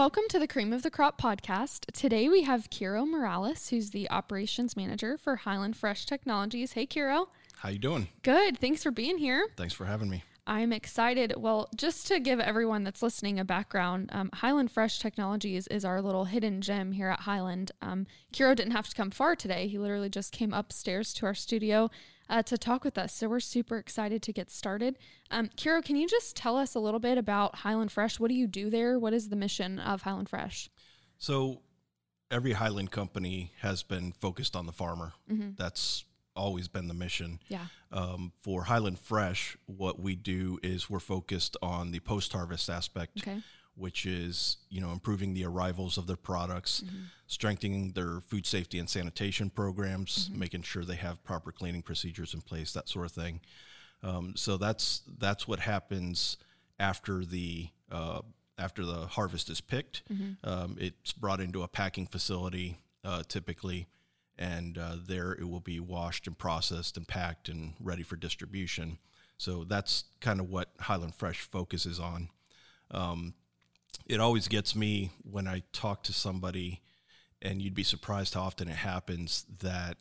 Welcome to the Cream of the Crop podcast. Today we have Kiro Morales, who's the operations manager for Highland Fresh Technologies. Hey, Kiro. How you doing? Good. Thanks for being here. Thanks for having me. I'm excited. Well, just to give everyone that's listening a background, um, Highland Fresh Technologies is our little hidden gem here at Highland. Um, Kiro didn't have to come far today. He literally just came upstairs to our studio uh, to talk with us. So we're super excited to get started. Um, Kiro, can you just tell us a little bit about Highland Fresh? What do you do there? What is the mission of Highland Fresh? So, every Highland company has been focused on the farmer. Mm-hmm. That's always been the mission. Yeah. Um, for Highland Fresh, what we do is we're focused on the post harvest aspect, Okay. Which is you know improving the arrivals of their products, Mm-hmm. strengthening their food safety and sanitation programs, making sure they have proper cleaning procedures in place, that sort of thing. Um, so that's that's what happens after the uh, after the harvest is picked. Um, it's brought into a packing facility uh, typically, and uh, there it will be washed and processed and packed and ready for distribution. So that's kind of what Highland Fresh focuses on. Um, it always gets me when I talk to somebody, and you'd be surprised how often it happens that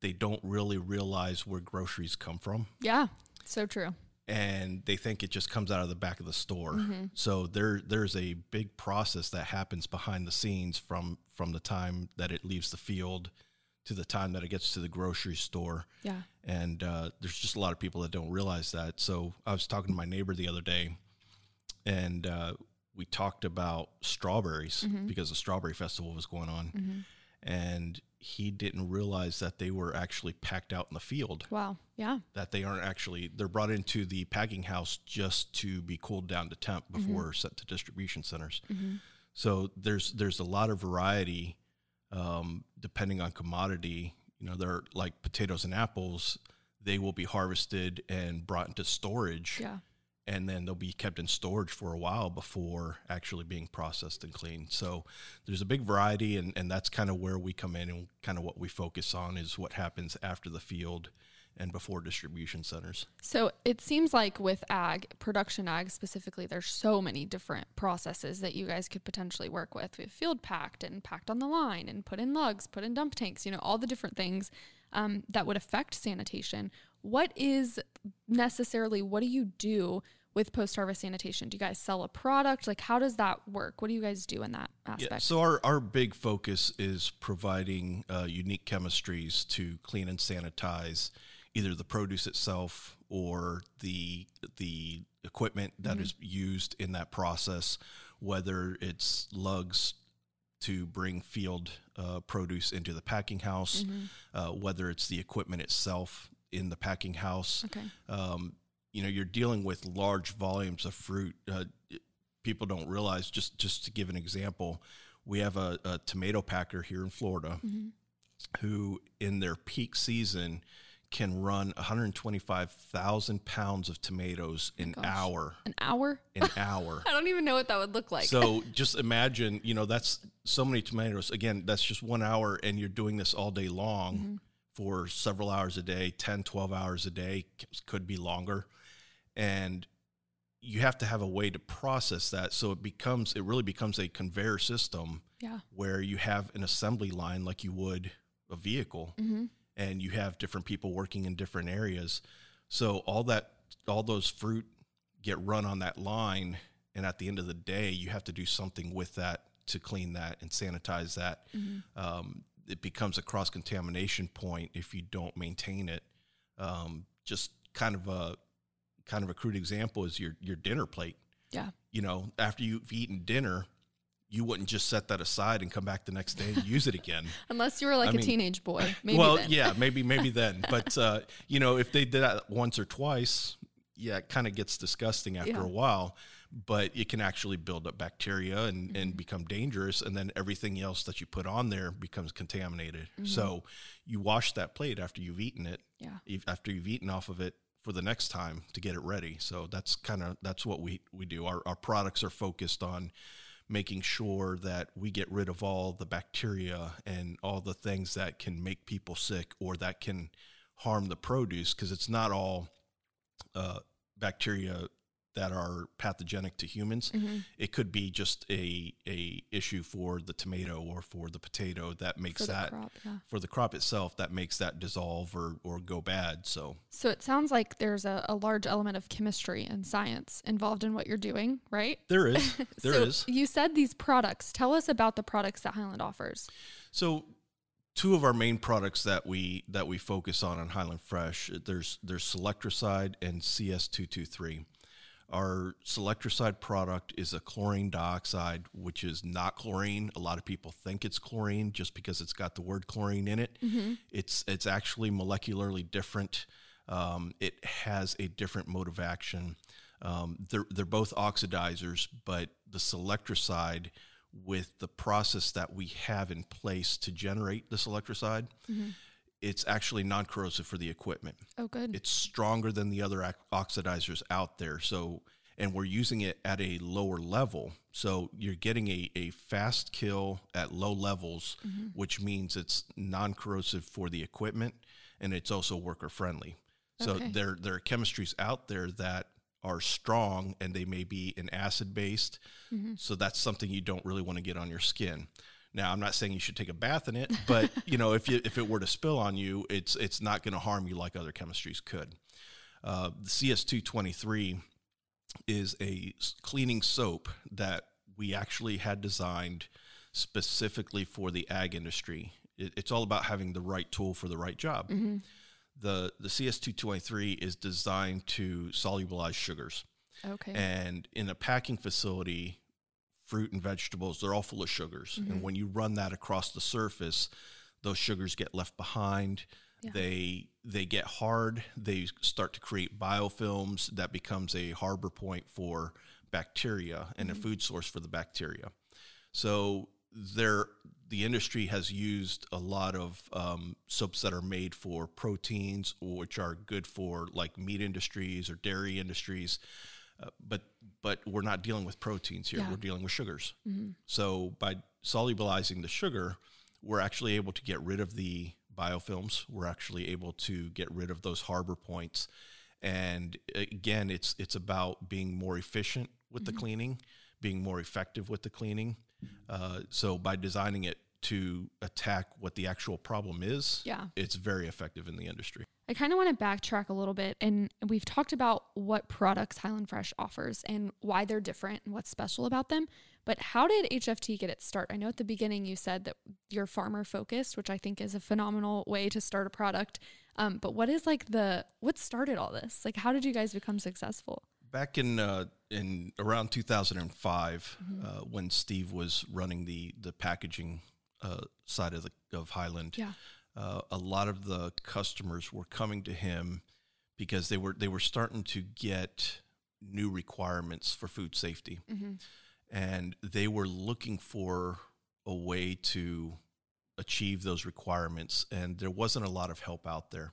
they don't really realize where groceries come from Yeah. So true. and they think it just comes out of the back of the store. So there there's a big process that happens behind the scenes from from the time that it leaves the field to the time that it gets to the grocery store. Yeah. And uh, there's just a lot of people that don't realize that. So I was talking to my neighbor the other day, and uh, we talked about strawberries mm-hmm. because the strawberry festival was going on, mm-hmm. and he didn't realize that they were actually packed out in the field Wow. Yeah. that they aren't actually they're brought into the packing house just to be cooled down to temp mm-hmm. before sent to distribution centers. So there's there's a lot of variety um, depending on commodity. You know, they're like potatoes and apples. They will be harvested and brought into storage, Yeah. And then they'll be kept in storage for a while before actually being processed and cleaned. So there's a big variety, and, and that's kind of where we come in and kind of what we focus on is what happens after the field and before distribution centers. So it seems like with ag, production ag specifically, there's so many different processes that you guys could potentially work with. We have field packed and packed on the line and put in lugs, put in dump tanks, you know, all the different things um, that would affect sanitation. What is necessarily, what do you do with post harvest sanitation? Do you guys sell a product? Like, how does that work? What do you guys do in that aspect? Yeah, so our, our big focus is providing uh, unique chemistries to clean and sanitize either the produce itself or the the equipment that is used in that process, whether it's lugs to bring field uh, produce into the packing house, uh, whether it's the equipment itself in the packing house. okay. Um, you know, you're dealing with large volumes of fruit. Uh, people don't realize. Just just to give an example, we have a, a tomato packer here in Florida who, in their peak season, can run 125,000 pounds of tomatoes an gosh. hour. An hour? An hour. I don't even know what that would look like. So just imagine, you know, that's so many tomatoes. Again, that's just one hour, and you're doing this all day long Mm-hmm. For several hours a day 10, 12 hours a day, could be longer. And you have to have a way to process that. So it becomes, it really becomes a conveyor system yeah. where you have an assembly line like you would a vehicle Mm-hmm. and you have different people working in different areas. So all that, all those fruit get run on that line, and at the end of the day, you have to do something with that to clean that and sanitize that. Um, it becomes a cross contamination point if you don't maintain it. Um, just kind of a kind of a crude example is your your dinner plate. Yeah. You know, after you've eaten dinner, you wouldn't just set that aside and come back the next day and use it again. Unless you were like I a mean- teenage boy. Maybe well, then. yeah, maybe maybe then. But uh, you know, if they did that once or twice, yeah, it kind of gets disgusting after Yeah. a while. But it can actually build up bacteria and, Mm-hmm. and become dangerous, and then everything else that you put on there becomes contaminated. Mm-hmm. So you wash that plate after you've eaten it, Yeah. after you've eaten off of it for the next time to get it ready. So that's kind of that's what we we do. Our our products are focused on making sure that we get rid of all the bacteria and all the things that can make people sick or that can harm the produce because it's not all uh, bacteria that are pathogenic to humans. Mm-hmm. It could be just a a issue for the tomato or for the potato that makes For that crop, yeah. for the crop itself that makes that dissolve or or go bad. So So it sounds like there's a, a large element of chemistry and science involved in what you're doing, right? there is there so is. You said these products. Tell us about the products that Highland offers. So two of our main products that we that we focus on on Highland Fresh, there's there's Selectrocide and CS223. Our Selectrocide product is a chlorine dioxide, which is not chlorine. A lot of people think it's chlorine just because it's got the word chlorine in it. It's it's actually molecularly different. Um, it has a different mode of action. Um, they're they're both oxidizers, but the Selectrocide with the process that we have in place to generate this electricide, it's actually non-corrosive for the equipment. Oh, good. It's stronger than the other oxidizers out there. So, and we're using it at a lower level. So you're getting a, a fast kill at low levels, mm-hmm. which means it's non-corrosive for the equipment and it's also worker friendly. So Okay. there there are chemistries out there that are strong and they may be an acid based. Mm-hmm. So that's something you don't really want to get on your skin. Now, I'm not saying you should take a bath in it, but you know, if you if it were to spill on you, it's it's not going to harm you like other chemistries could. Uh, the CS223 is a cleaning soap that we actually had designed specifically for the ag industry. It, it's all about having the right tool for the right job. The the CS223 is designed to solubilize sugars. okay. And in a packing facility, fruit and vegetables, they're all full of sugars. And when you run that across the surface, those sugars get left behind. Yeah. They they get hard. They start to create biofilms that becomes a harbor point for bacteria and a food source for the bacteria. So there, the industry has used a lot of um, soaps that are made for proteins, which are good for like meat industries or dairy industries. Uh, but but we're not dealing with proteins here. Yeah. We're dealing with sugars. So by solubilizing the sugar, we're actually able to get rid of the biofilms. We're actually able to get rid of those harbor points. And again, it's it's about being more efficient with the cleaning, being more effective with the cleaning. Uh, so by designing it to attack what the actual problem is, Yeah. it's very effective in the industry. I kind of want to backtrack a little bit, and we've talked about what products Highland Fresh offers and why they're different and what's special about them. But how did HFT get its start? I know at the beginning you said that you're farmer focused, which I think is a phenomenal way to start a product. Um, but what is like the what started all this? Like, how did you guys become successful? back in uh, in around 2005 uh, when Steve was running the the packaging uh, side of the of Highland Yeah. Uh, a lot of the customers were coming to him because they were they were starting to get new requirements for food safety and they were looking for a way to achieve those requirements and there wasn't a lot of help out there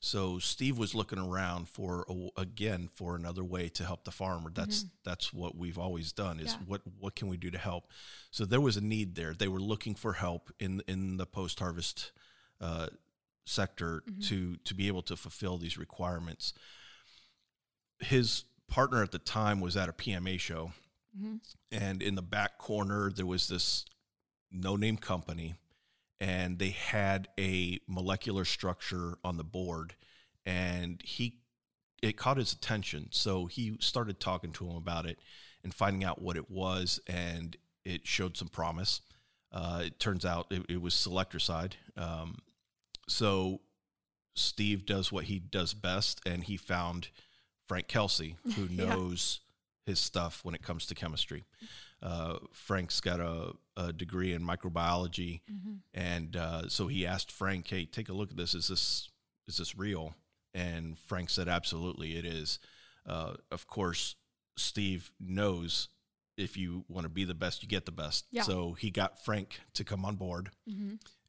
so Steve was looking around for a, again for another way to help the farmer. That's that's what we've always done is Yeah. what what can we do to help. So there was a need there. They were looking for help in in the post harvest uh, sector to to be able to fulfill these requirements. His partner at the time was at a PMA show, and in the back corner there was this no name company and they had a molecular structure on the board and he it caught his attention. So he started talking to him about it and finding out what it was and it showed some promise uh, it turns out it, it was selectrocide um, so steve does what he does best and he found frank kelsey who Yeah. knows his stuff when it comes to chemistry uh, Frank's got a, a degree in microbiology, and uh, so he asked Frank, "Hey, take a look at this. Is this is this real?" And Frank said, "Absolutely, it is." Uh, of course, Steve knows if you want to be the best, you get the best. Yeah. So he got Frank to come on board,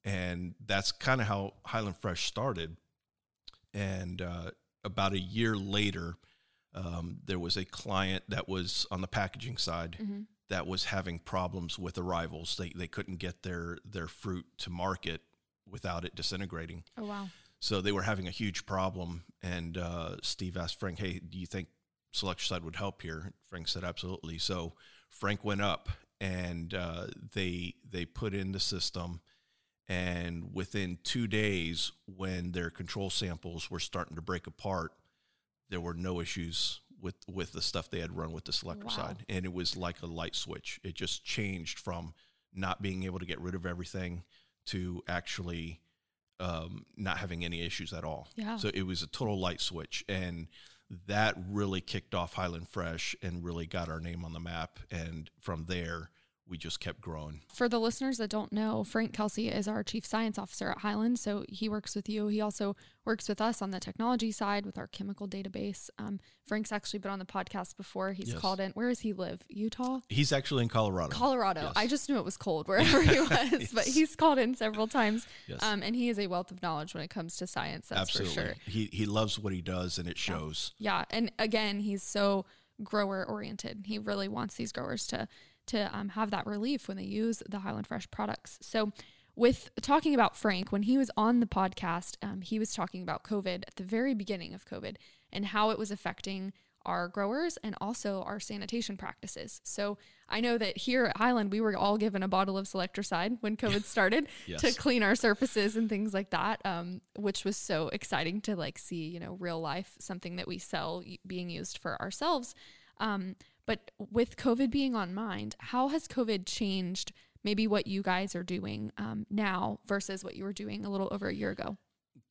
and that's kind of how Highland Fresh started. And uh, about a year later, um, there was a client that was on the packaging side that was having problems with arrivals. They they couldn't get their their fruit to market without it disintegrating. Oh wow. So they were having a huge problem. And uh, Steve asked Frank, "Hey, do you think Selectrocide would help here. Frank said absolutely. So Frank went up and uh, they they put in the system. And within two days when their control samples were starting to break apart there were no issues with with the stuff they had run with the selector Wow. side. And it was like a light switch. It just changed from not being able to get rid of everything to actually um, not having any issues at all. Yeah. so it was a total light switch. And that really kicked off highland fresh and really got our name on the map. And from there we just kept growing For the listeners that don't know, Frank Kelsey is our chief science officer at Highland. So he works with you. He also works with us on the technology side with our chemical database. Um, Frank's actually been on the podcast before. He's Yes. called in. Where does he live? Utah? he's actually in colorado Colorado. Yes. I just knew it was cold wherever he was, but he's called in several times. Yes. Um, and he is a wealth of knowledge when it comes to science. That's absolutely for sure. he, he loves what he does and it shows Yeah, and again, he's so grower oriented. He really wants these growers to to um, have that relief when they use the Highland Fresh products. So, with talking about Frank, when he was on the podcast, um, he was talking about COVID at the very beginning of COVID and how it was affecting our growers and also our sanitation practices. So I know that here at Highland, we were all given a bottle of Selectrocide when COVID started Yes. to clean our surfaces and things like that, um, which was so exciting to like see, you know, real life, something that we sell being used for ourselves. Um, but with COVID being on mind, how has COVID changed maybe what you guys are doing um, now versus what you were doing a little over a year ago?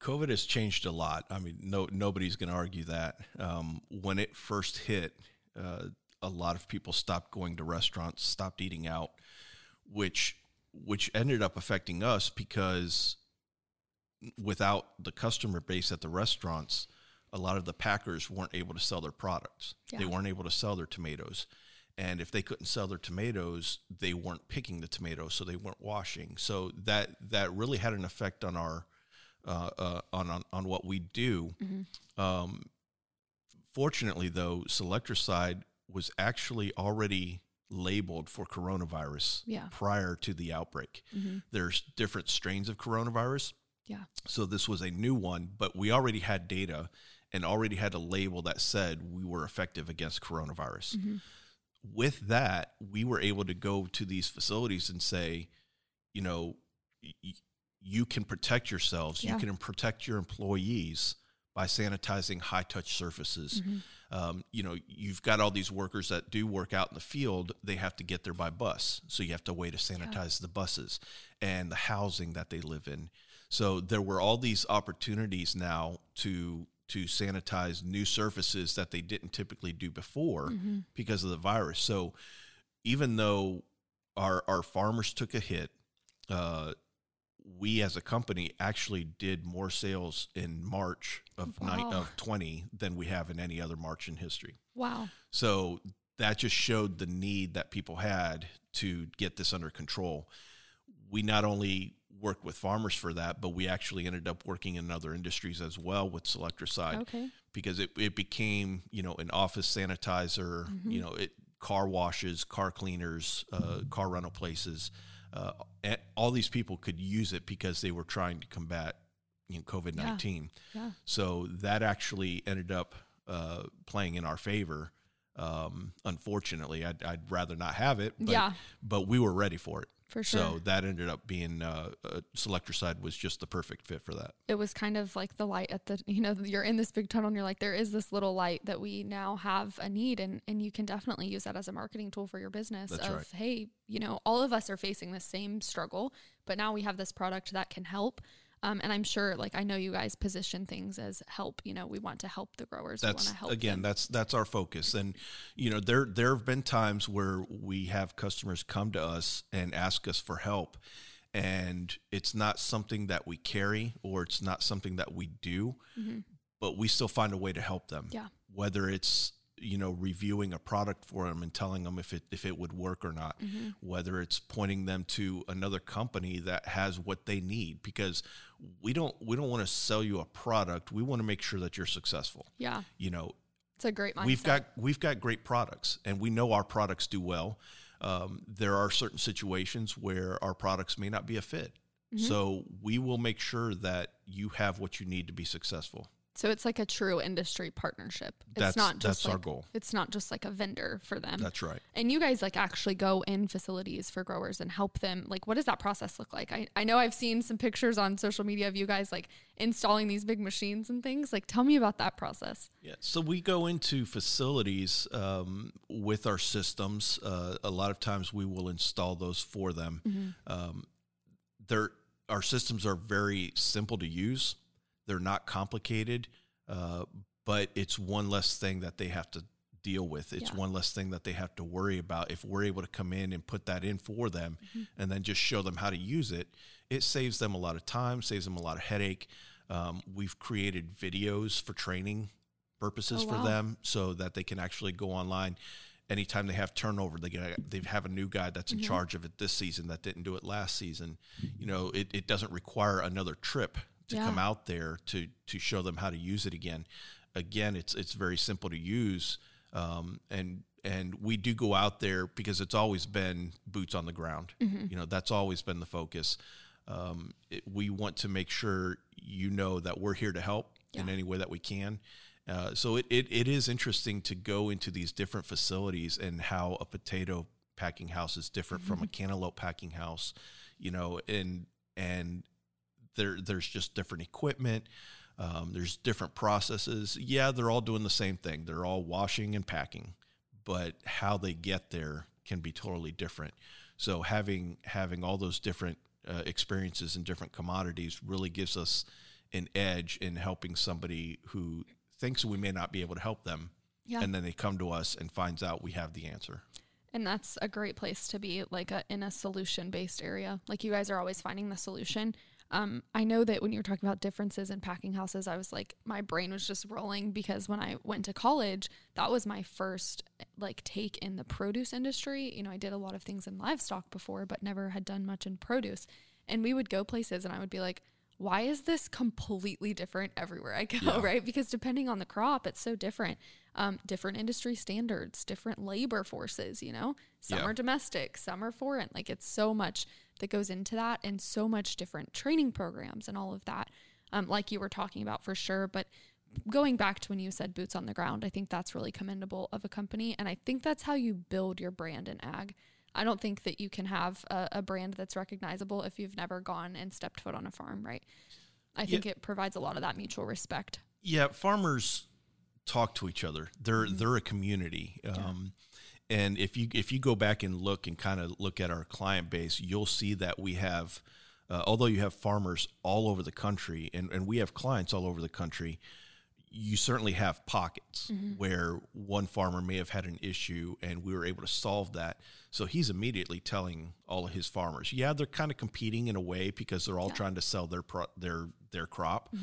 COVID has changed a lot. I mean, no nobody's going to argue that. Um, when it first hit, uh, a lot of people stopped going to restaurants, stopped eating out, which which ended up affecting us because without the customer base at the restaurants, a lot of the packers weren't able to sell their products. They weren't able to sell their tomatoes. And if they couldn't sell their tomatoes, they weren't picking the tomatoes, so they weren't washing. So that that really had an effect on our uh, uh, on, on on what we do. Um, fortunately, though, Selectrocide was actually already labeled for coronavirus Yeah. prior to the outbreak. There's different strains of coronavirus. Yeah. So this was a new one, but we already had data and already had a label that said we were effective against coronavirus. With that, we were able to go to these facilities and say, you know, y- you can protect yourselves, Yeah. you can protect your employees by sanitizing high touch surfaces. Um, you know, you've got all these workers that do work out in the field, they have to get there by bus. So you have to wait to sanitize the buses and the housing that they live in. So there were all these opportunities now to to sanitize new surfaces that they didn't typically do before because of the virus. So even though our our farmers took a hit, uh, we as a company actually did more sales in March of night of 20 than we have in any other March in history. Wow. So that just showed the need that people had to get this under control. We not only worked with farmers for that, but we actually ended up working in other industries as well with Selectrocide Okay. because it, it became, you know, an office sanitizer, you know, it car washes, car cleaners, uh, car rental places. Uh, and all these people could use it because they were trying to combat you know, COVID 19. Yeah. So that actually ended up uh, playing in our favor. Um, unfortunately, I'd, I'd rather not have it. But, Yeah. But we were ready for it. For sure. So that ended up being uh, uh, Selectrocide was just the perfect fit for that. it was kind of like the light at the you know you're in this big tunnel and you're like there is this little light that we now have a need and and you can definitely use that as a marketing tool for your business That's of right. hey you know all of us are facing the same struggle but now we have this product that can help um, and I'm sure like I know you guys position things as help you know we want to help the growers that's to help again them. that's that's our focus and you know there there have been times where we have customers come to us and ask us for help and it's not something that we carry or it's not something that we do but we still find a way to help them Mm-hmm. Yeah. whether it's you know reviewing a product for them and telling them if it if it would work or not. Mm-hmm. whether it's pointing them to another company that has what they need because we don't we don't want to sell you a product. We want to make sure that you're successful. Yeah. You know it's a great mindset. we've got we've got great products and we know our products do well. Um, there are certain situations where our products may not be a fit. Mm-hmm. so we will make sure that you have what you need to be successful So it's like a true industry partnership. It's That's- not just that's our goal. It's not just like a vendor for them. That's right. And you guys like actually go in facilities for growers and help them. Like, what does that process look like? I, I know I've seen some pictures on social media of you guys like installing these big machines and things. Like, tell me about that process. Yeah, so we go into facilities um, with our systems. Uh, a lot of times we will install those for them. Um, they're, our systems are very simple to use, they're not complicated, uh, but it's one less thing that they have to deal with. It's Yeah. one less thing that they have to worry about. If we're able to come in and put that in for them and then just show them how to use it, it saves them a lot of time, saves them a lot of headache. Um, we've created videos for training purposes Oh, for wow. them so that they can actually go online anytime they have turnover they get they have a new guy that's Mm-hmm. in charge of it this season that didn't do it last season you know it, it doesn't require another trip to Yeah. come out there to to show them how to use it again. Again it's it's very simple to use um, and and we do go out there because it's always been boots on the ground. Mm-hmm. you know that's always been the focus. Um, it, we want to make sure you know that we're here to help in any way that we can. Uh, so it, it, it is interesting to go into these different facilities and how a potato packing house is different from a cantaloupe packing house, you know, and and there there's just different equipment. Um, there's different processes. Yeah, they're all doing the same thing. They're all washing and packing, but how they get there can be totally different. So having having all those different uh, experiences and different commodities really gives us an edge in helping somebody who thinks we may not be able to help them Yeah. and then they come to us and finds out we have the answer And that's a great place to be, like a, in a solution based area. Like you guys are always finding the solution. Um, I know that when you were talking about differences in packing houses, I was like, my brain was just rolling because when I went to college, that was my first like take in the produce industry. You know, I did a lot of things in livestock before, but never had done much in produce. And we would go places and I would be like, why is this completely different everywhere I go, Yeah. right? Because depending on the crop, it's so different. Um, different industry standards, different labor forces, you know? Some Yeah. are domestic, some are foreign. Like it's so much that goes into that and so much different training programs and all of that. Um, like you were talking about for sure. But going back to when you said boots on the ground, I think that's really commendable of a company. And I think that's how you build your brand in ag. I don't think that you can have a, a brand that's recognizable if you've never gone and stepped foot on a farm, right? I think it provides a lot of that mutual respect. yeah farmers talk to each other they're they're a community um, and if you if you go back and look and kind of look at our client base you'll see that we have uh, although you have farmers all over the country and, and we have clients all over the country you certainly have pockets where one farmer may have had an issue and we were able to solve that. So he's immediately telling all of his farmers, yeah, they're kind of competing in a way because they're all trying to sell their pro- their their crop.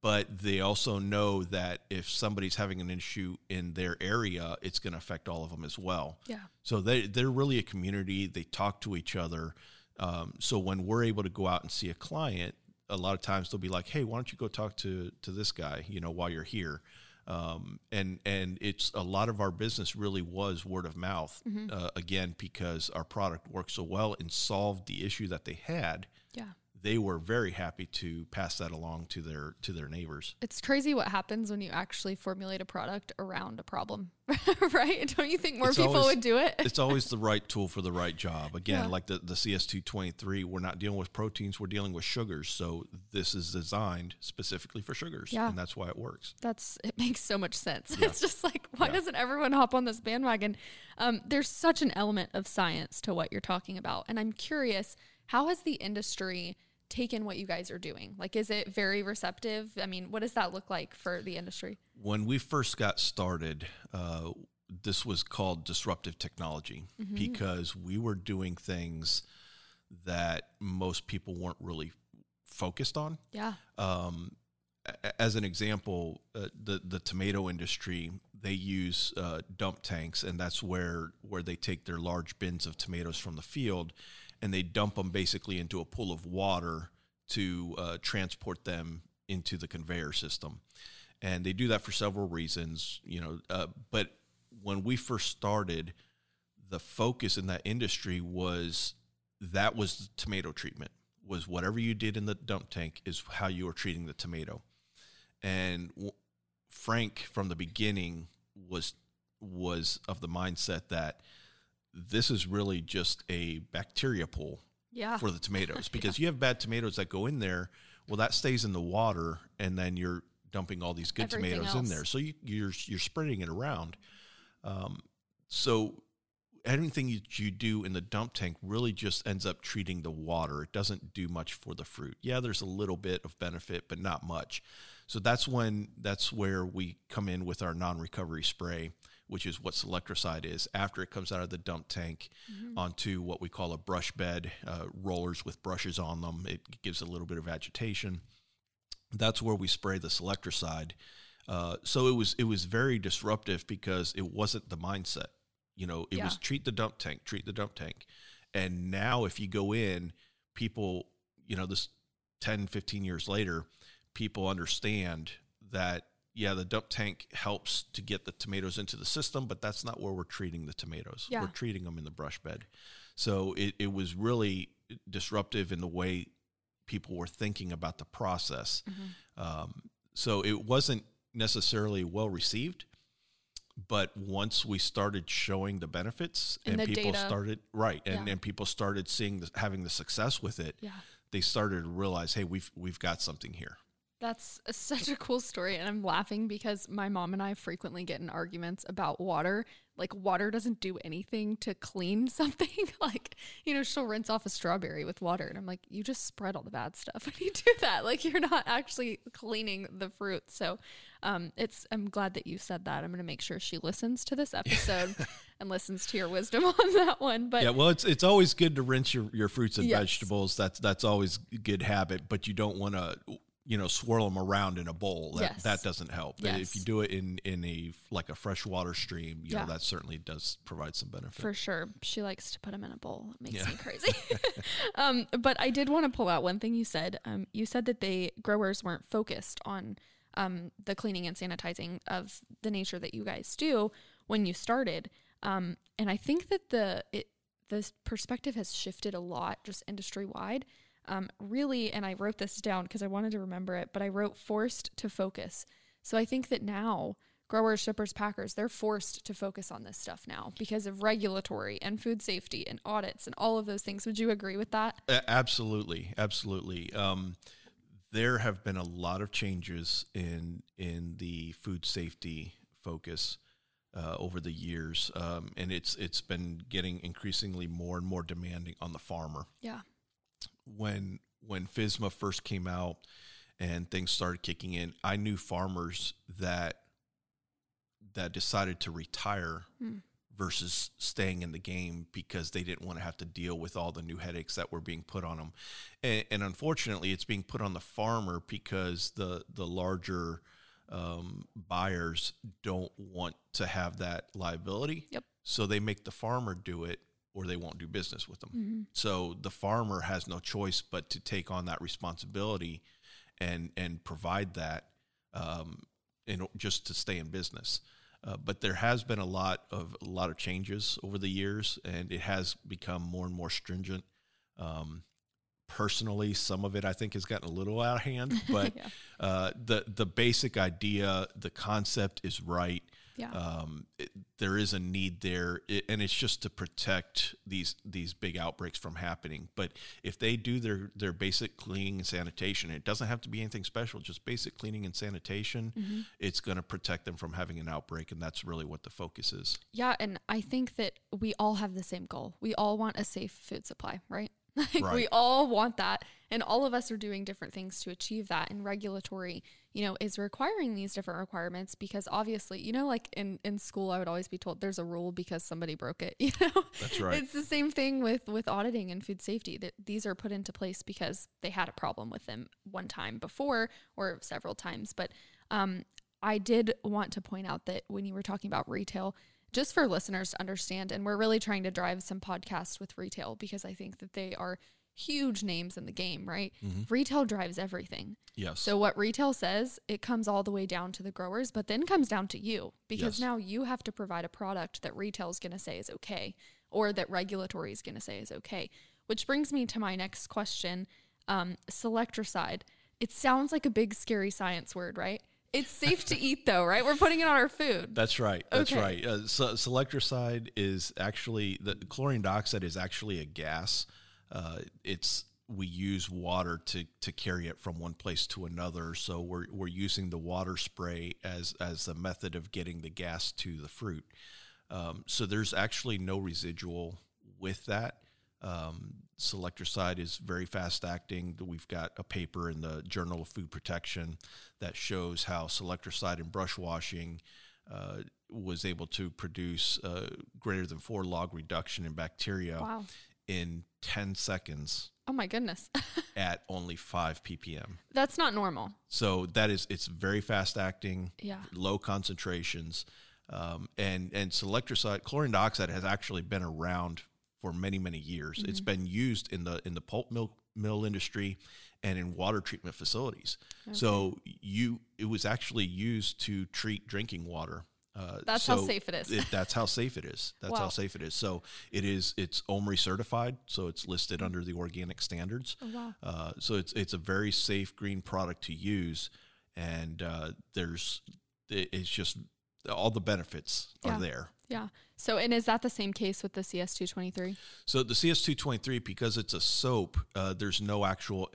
But they also know that if somebody's having an issue in their area, it's going to affect all of them as well. Yeah. So they they're really a community. They talk to each other. Um, so when we're able to go out and see a client, a lot of times they'll be like, "Hey, why don't you go talk to to this guy? You know, while you're here." Um, and and it's a lot of our business really was word of mouth. Uh, again, because our product worked so well and solved the issue that they had. Yeah. They were very happy to pass that along to their to their neighbors. It's crazy what happens when you actually formulate a product around a problem, right? Don't you think more It's people always- would do it? it's always the right tool for the right job. Again, Yeah. like the, the CS223, we're not dealing with proteins, we're dealing with sugars. So this is designed specifically for sugars. Yeah. And that's why it works. That's it makes so much sense. It's just like why doesn't everyone hop on this bandwagon? Um, there's such an element of science to what you're talking about, and I'm curious, how has the industry taken what you guys are doing? Like, is it very receptive? I mean, what does that look like for the industry? When we first got started, uh, this was called disruptive technology because we were doing things that most people weren't really focused on. Yeah, um, as an example, uh, the the tomato industry they use uh, dump tanks, and that's where where they take their large bins of tomatoes from the field, and they dump them basically into a pool of water to uh, transport them into the conveyor system, and they do that for several reasons, you know. Uh, but when we first started, the focus in that industry was that was tomato treatment was whatever you did in the dump tank is how you were treating the tomato and w- Frank from the beginning was was of the mindset that this is really just a bacteria pool Yeah. for the tomatoes because you have bad tomatoes that go in there. Well, that stays in the water, and then you're dumping all these good Everything tomatoes in there. So you, you're you're spreading it around. Um, so anything you, you do in the dump tank really just ends up treating the water. It doesn't do much for the fruit. Yeah, there's a little bit of benefit, but not much. So that's when that's where we come in with our non-recovery spray, which is what Selectrocide is. After it comes out of the dump tank onto what we call a brush bed, uh, rollers with brushes on them, it gives a little bit of agitation. That's where we spray the Selectrocide. Uh, so it was it was very disruptive because it wasn't the mindset. You know, it was treat the dump tank, treat the dump tank. And now if you go in, people, you know, this 10, 15 years later, people understand that yeah, the dump tank helps to get the tomatoes into the system, but that's not where we're treating the tomatoes. Yeah. We're treating them in the brush bed. So it, it was really disruptive in the way people were thinking about the process. Um, so it wasn't necessarily well received. But once we started showing the benefits And and, the people data. started right, and, Yeah. and people started seeing the, having the success with it, Yeah. they started to realize, hey, we've we've got something here. That's a- such a cool story. And I'm laughing because my mom and I frequently get in arguments about water. Like, water doesn't do anything to clean something. like, you know, she'll rinse off a strawberry with water. And I'm like, you just spread all the bad stuff when you do that. Like, you're not actually cleaning the fruit. So, um, it's, I'm glad that you said that. I'm going to make sure she listens to this episode and listens to your wisdom on that one. But yeah, well, it's it's always good to rinse your, your fruits and Yes. vegetables. That's that's always a good habit, but you don't want to you know swirl them around in a bowl. That Yes. that doesn't help. But If you do it in in a like a freshwater stream, you Yeah. know that certainly does provide some benefit. For sure. She likes to put them in a bowl. It makes Yeah. me crazy. um, but I did want to pull out one thing you said. Um, you said that they growers weren't focused on um, the cleaning and sanitizing of the nature that you guys do when you started. Um, and I think that the it, the perspective has shifted a lot just industry wide. Um, really, and I wrote this down because I wanted to remember it, but I wrote forced to focus. So I think that now growers, shippers, packers, they're forced to focus on this stuff now because of regulatory and food safety and audits and all of those things. Would you agree with that? Absolutely, absolutely. Um, there have been a lot of changes in in the food safety focus uh, over the years, um, and it's it's been getting increasingly more and more demanding on the farmer. Yeah. When when FSMA first came out and things started kicking in, I knew farmers that that decided to retire Hmm. versus staying in the game because they didn't want to have to deal with all the new headaches that were being put on them. And, and unfortunately, it's being put on the farmer because the the larger um, buyers don't want to have that liability. Yep. So they make the farmer do it, or they won't do business with them. Mm-hmm. So the farmer has no choice but to take on that responsibility and and provide that um, in just to stay in business. Uh, but there has been a lot of a lot of changes over the years, and it has become more and more stringent. Um, personally, some of it I think has gotten a little out of hand, but Yeah. uh, the the basic idea, the concept is right Yeah. um, it, there is a need there, it, and it's just to protect these these big outbreaks from happening. But if they do their their basic cleaning and sanitation, it doesn't have to be anything special. Just basic cleaning and sanitation, Mm-hmm. it's going to protect them from having an outbreak, and that's really what the focus is. Yeah, and I think that we all have the same goal. We all want a safe food supply, right? Like we all want that, and all of us are doing different things to achieve that. And regulatory, you know, is requiring these different requirements because obviously, you know, like in in school, I would always be told there's a rule because somebody broke it. You know, That's right. It's the same thing with with auditing and food safety. That these are put into place because they had a problem with them one time before or several times. But um, I did want to point out that when you were talking about retail, just for listeners to understand, and we're really trying to drive some podcasts with retail because I think that they are huge names in the game, right? Retail drives everything. Yes. So what retail says, it comes all the way down to the growers, but then comes down to you because Yes. now you have to provide a product that retail is going to say is okay or that regulatory is going to say is okay. Which brings me to my next question. Um, selectrocide. It sounds like a big scary science word, right? It's safe to eat though, right? We're putting it on our food. That's right. That's Okay. right. Uh, so, selectrocide is actually the chlorine dioxide is actually a gas. Uh, it's we use water to to carry it from one place to another. So we're we're using the water spray as as a method of getting the gas to the fruit. Um, so there's actually no residual with that. Um, selectrocide is very fast acting. We've got a paper in the Journal of Food Protection that shows how selectrocide and brush washing uh, was able to produce uh, greater than four log reduction in bacteria Wow. in 10 seconds Oh my goodness. at only 5 ppm. That's not normal. So that is it's very fast acting, Yeah. low concentrations, um, and and selectrocide chlorine dioxide has actually been around for many many years. It's Mm-hmm. been used in the in the pulp mill mill industry and in water treatment facilities. So you it was actually used to treat drinking water. Uh, That's how safe it is. that's how safe it is. That's Wow. how safe it is. So it is. It's OMRI certified, so it's listed under the organic standards. Oh wow. Uh, so it's it's a very safe green product to use, and uh, there's it- it's just all the benefits Yeah. are there. Yeah. So and is that the same case with the CS223? So the CS223, because it's a soap, uh, there's no actual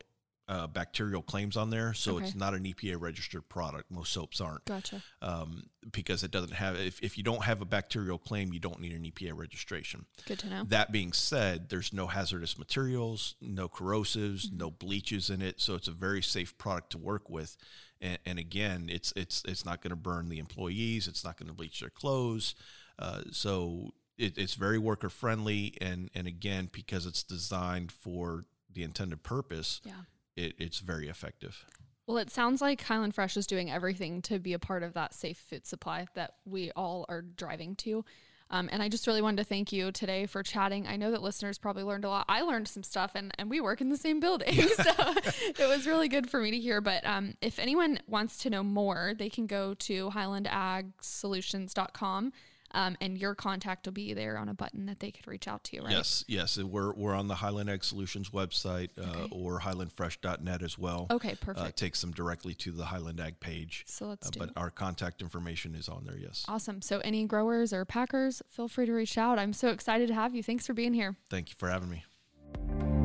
uh, bacterial claims on there, so Okay. it's not an EPA registered product. Most soaps aren't. Gotcha. Um, because it doesn't have if, if you don't have a bacterial claim, you don't need an EPA registration. Good to know. That being said, there's no hazardous materials, no corrosives, Mm-hmm. no bleaches in it, so it's a very safe product to work with. And, and again, it's it's it's not going to burn the employees, it's not going to bleach their clothes, uh, so it, it's very worker friendly. And and again, because it's designed for the intended purpose, Yeah. it, it's very effective. Well, it sounds like Highland Fresh is doing everything to be a part of that safe food supply that we all are driving to. Um, and I just really wanted to thank you today for chatting. I know that listeners probably learned a lot. I learned some stuff, and, and we work in the same building. so it was really good for me to hear. But um, if anyone wants to know more, they can go to highlandagsolutions.com. Um, and your contact will be there on a button that they could reach out to, right? Yes, yes, we're we're on the Highland Ag Solutions website uh, Okay. or highlandfresh.net as well. Okay, uh, perfect. takes them directly to the Highland Ag page. so let's Uh, do but our contact information is on there. Yes. Awesome. So, any growers or packers, feel free to reach out. I'm so excited to have you. Thanks for being here. Thank you for having me.